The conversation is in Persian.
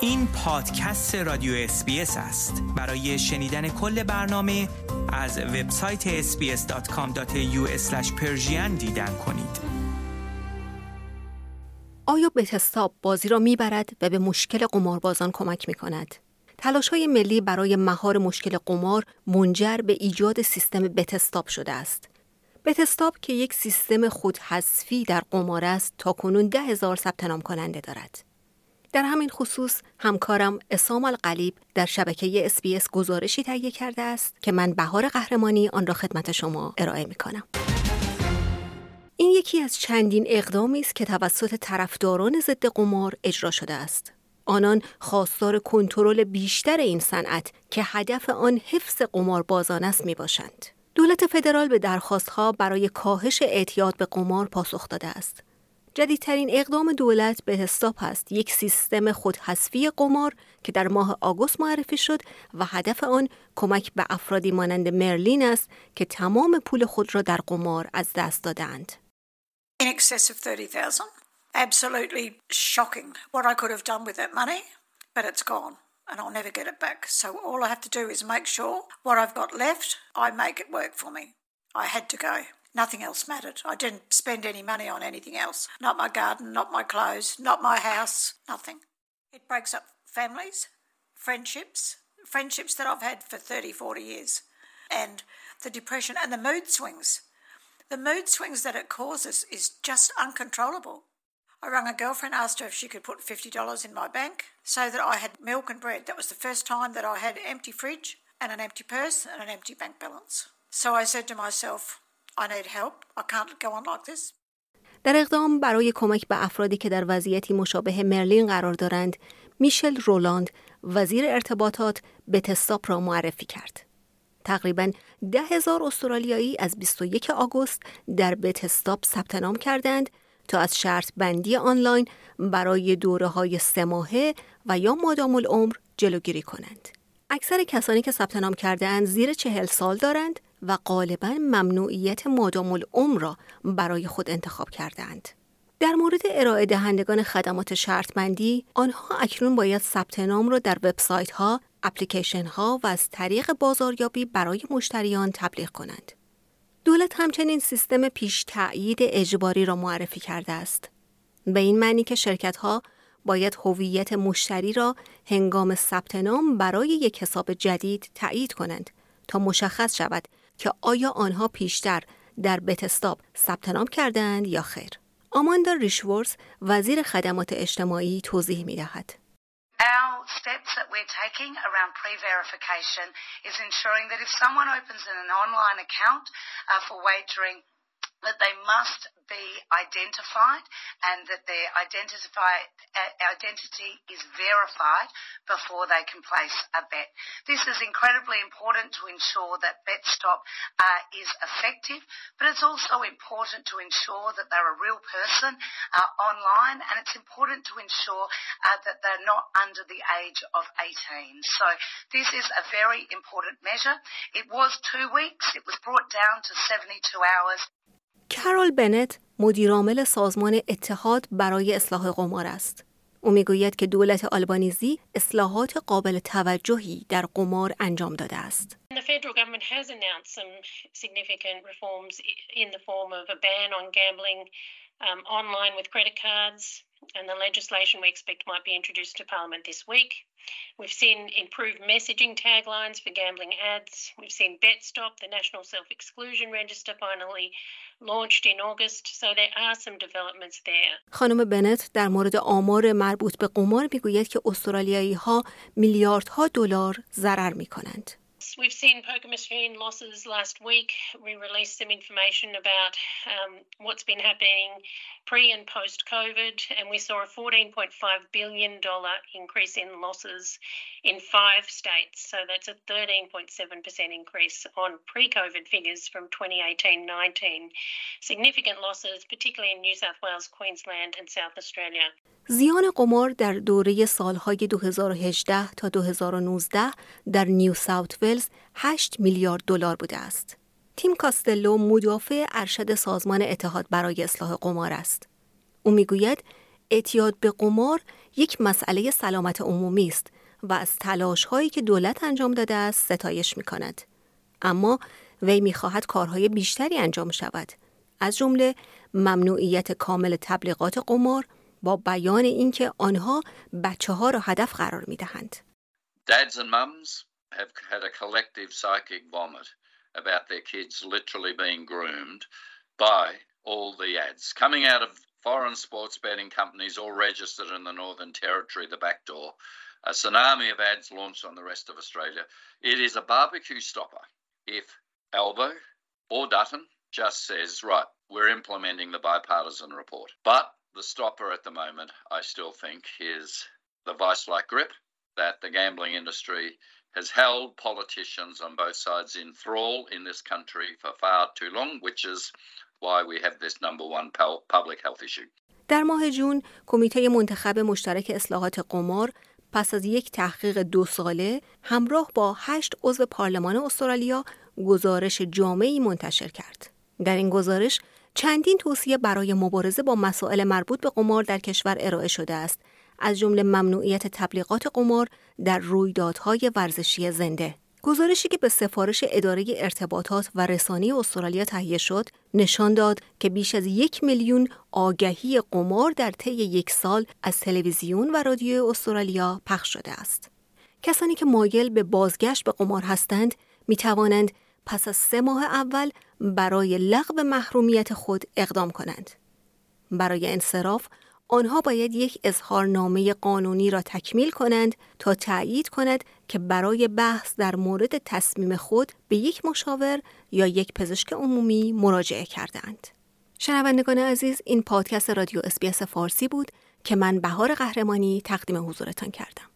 این پادکست رادیو اسپیس است برای شنیدن کل برنامه از وبسایت sbs.com.au دیدن کنید آیا بتستاب بازی را می‌برد و به مشکل قماربازان کمک می کند؟ تلاش های ملی برای مهار مشکل قمار منجر به ایجاد سیستم بتستاب شده است. بتستاب که یک سیستم خودحذفی در قمار است تا کنون ده هزار ثبت نام کننده دارد. در همین خصوص همکارم اسام القلیب در شبکه اسپیس گزارشی تهیه کرده است که من بهار قهرمانی آن را خدمت شما ارائه می کنم. این یکی از چندین اقدامی است که توسط طرفداران ضد قمار اجرا شده است. آنان خواستار کنترل بیشتر این صنعت که هدف آن حفظ قماربازان است می باشند. دولت فدرال به درخواستها برای کاهش اعتیاد به قمار پاسخ داده است. جدیدترین اقدام دولت به حساب است یک سیستم خودحذفی قمار که در ماه آگوست معرفی شد و هدف آن کمک به افرادی مانند مرلین است که تمام پول خود را در قمار از دست دادند. In excess of 30,000. Absolutely shocking what I could have done with that money, but it's gone and I'll never get it back. So all I have to do is make sure what I've got left, I make it work for me. I had to go. Nothing else mattered. I didn't spend any money on anything else. Not my garden, not my clothes, not my house, nothing. It breaks up families, friendships, friendships that I've had for 30, 40 years. And the depression and the mood swings. The mood swings that it causes is just uncontrollable. I rang a girlfriend, asked her if she could put $50 in my bank so that I had milk and bread. That was the first time that I had an empty fridge and an empty purse and an empty bank balance. So I said to myself, I need help. I can't go on like this. در اقدام برای کمک به افرادی که در وضعیتی مشابه مرلین قرار دارند، میشل رولاند وزیر ارتباطات به تستاپ را معرفی کرد. تقریبا ده هزار استرالیایی از 21 آگوست در بتستاپ ثبت نام کردند تا از شرط بندی آنلاین برای دوره های سه ماهه و یا مادام العمر جلوگیری کنند. اکثر کسانی که ثبت نام کرده زیر چهل سال دارند و غالبا ممنوعیت مادام العمر را برای خود انتخاب کردند. در مورد ارائه دهندگان خدمات شرط بندی، آنها اکنون باید ثبت نام را در وبسایت ها، اپلیکیشن ها و از طریق بازاریابی برای مشتریان تبلیغ کنند. دولت همچنین سیستم پیش تأیید اجباری را معرفی کرده است. به این معنی که شرکت ها باید هویت مشتری را هنگام ثبت نام برای یک حساب جدید تأیید کنند تا مشخص شود که آیا آنها پیشتر در بتستاب ثبت نام کردند یا خیر. آماندا ریشورز وزیر خدمات اجتماعی توضیح می دهد. Uh, that they must be identified and that their identify, uh, identity is verified before they can place a bet. This is incredibly important to ensure that BetStop uh, is effective, but it's also important to ensure that they're a real person uh, online and it's important to ensure uh, that they're not under the age of 18. So this is a very important measure. It was two weeks. It was brought down to 72 hours. کرول بنت مدیرعامل سازمان اتحاد برای اصلاح قمار است. او می‌گوید که دولت آلبانیزی اصلاحات قابل توجهی در قمار انجام داده است. The federal government has announced some significant reforms in the form of a ban on gambling um, online with credit cards, and the legislation we expect might be introduced to Parliament this week. We've seen improved messaging taglines for gambling ads. We've seen BetStop, the National Self Exclusion Register, finally launched in August. So there are some developments there. خانم بنت در مورد آمار مربوط به قمار میگوید که استرالیایی ها میلیاردها دلار ضرر می کنند. We've seen poker machine losses last week. We released some information about um, what's been happening pre and post COVID, and we saw a $14.5 billion increase in losses in five states. So that's a 13.7% increase on pre COVID figures from 2018 19. Significant losses, particularly in New South Wales, Queensland, and South Australia. زیان قمار در دوره سالهای 2018 تا 2019 در نیو ساوت ولز 8 میلیارد دلار بوده است. تیم کاستلو مدافع ارشد سازمان اتحاد برای اصلاح قمار است. او می‌گوید اعتیاد به قمار یک مسئله سلامت عمومی است و از تلاش هایی که دولت انجام داده است ستایش می کند. اما وی می خواهد کارهای بیشتری انجام شود. از جمله ممنوعیت کامل تبلیغات قمار با بیان اینکه آنها بچه ها را هدف قرار می دهند. Dads and have had a collective psychic vomit about their kids literally being groomed by all the ads coming out of foreign sports betting companies all registered in the Northern Territory, the back door. A tsunami of ads launched on the rest of Australia. It is a barbecue stopper. If Albo or Dutton just says, right, we're implementing the bipartisan report. But the stopper at the moment, I still think, is the vice like grip that the gambling industry has held politicians on both sides in thrall in this country for far too long, which is why we have this number one public health issue. در ماه جون کمیته منتخب مشترک اصلاحات قمار پس از یک تحقیق دو ساله همراه با هشت عضو پارلمان استرالیا گزارش جامعی منتشر کرد. در این گزارش چندین توصیه برای مبارزه با مسائل مربوط به قمار در کشور ارائه شده است از جمله ممنوعیت تبلیغات قمار در رویدادهای ورزشی زنده گزارشی که به سفارش اداره ارتباطات و رسانی استرالیا تهیه شد نشان داد که بیش از یک میلیون آگهی قمار در طی یک سال از تلویزیون و رادیو استرالیا پخش شده است. کسانی که مایل به بازگشت به قمار هستند می توانند پس از سه ماه اول برای لغو محرومیت خود اقدام کنند. برای انصراف آنها باید یک اظهارنامه قانونی را تکمیل کنند تا تأیید کند که برای بحث در مورد تصمیم خود به یک مشاور یا یک پزشک عمومی مراجعه کردند. شنوندگان عزیز این پادکست رادیو SBS فارسی بود که من بهار قهرمانی تقدیم حضورتان کردم.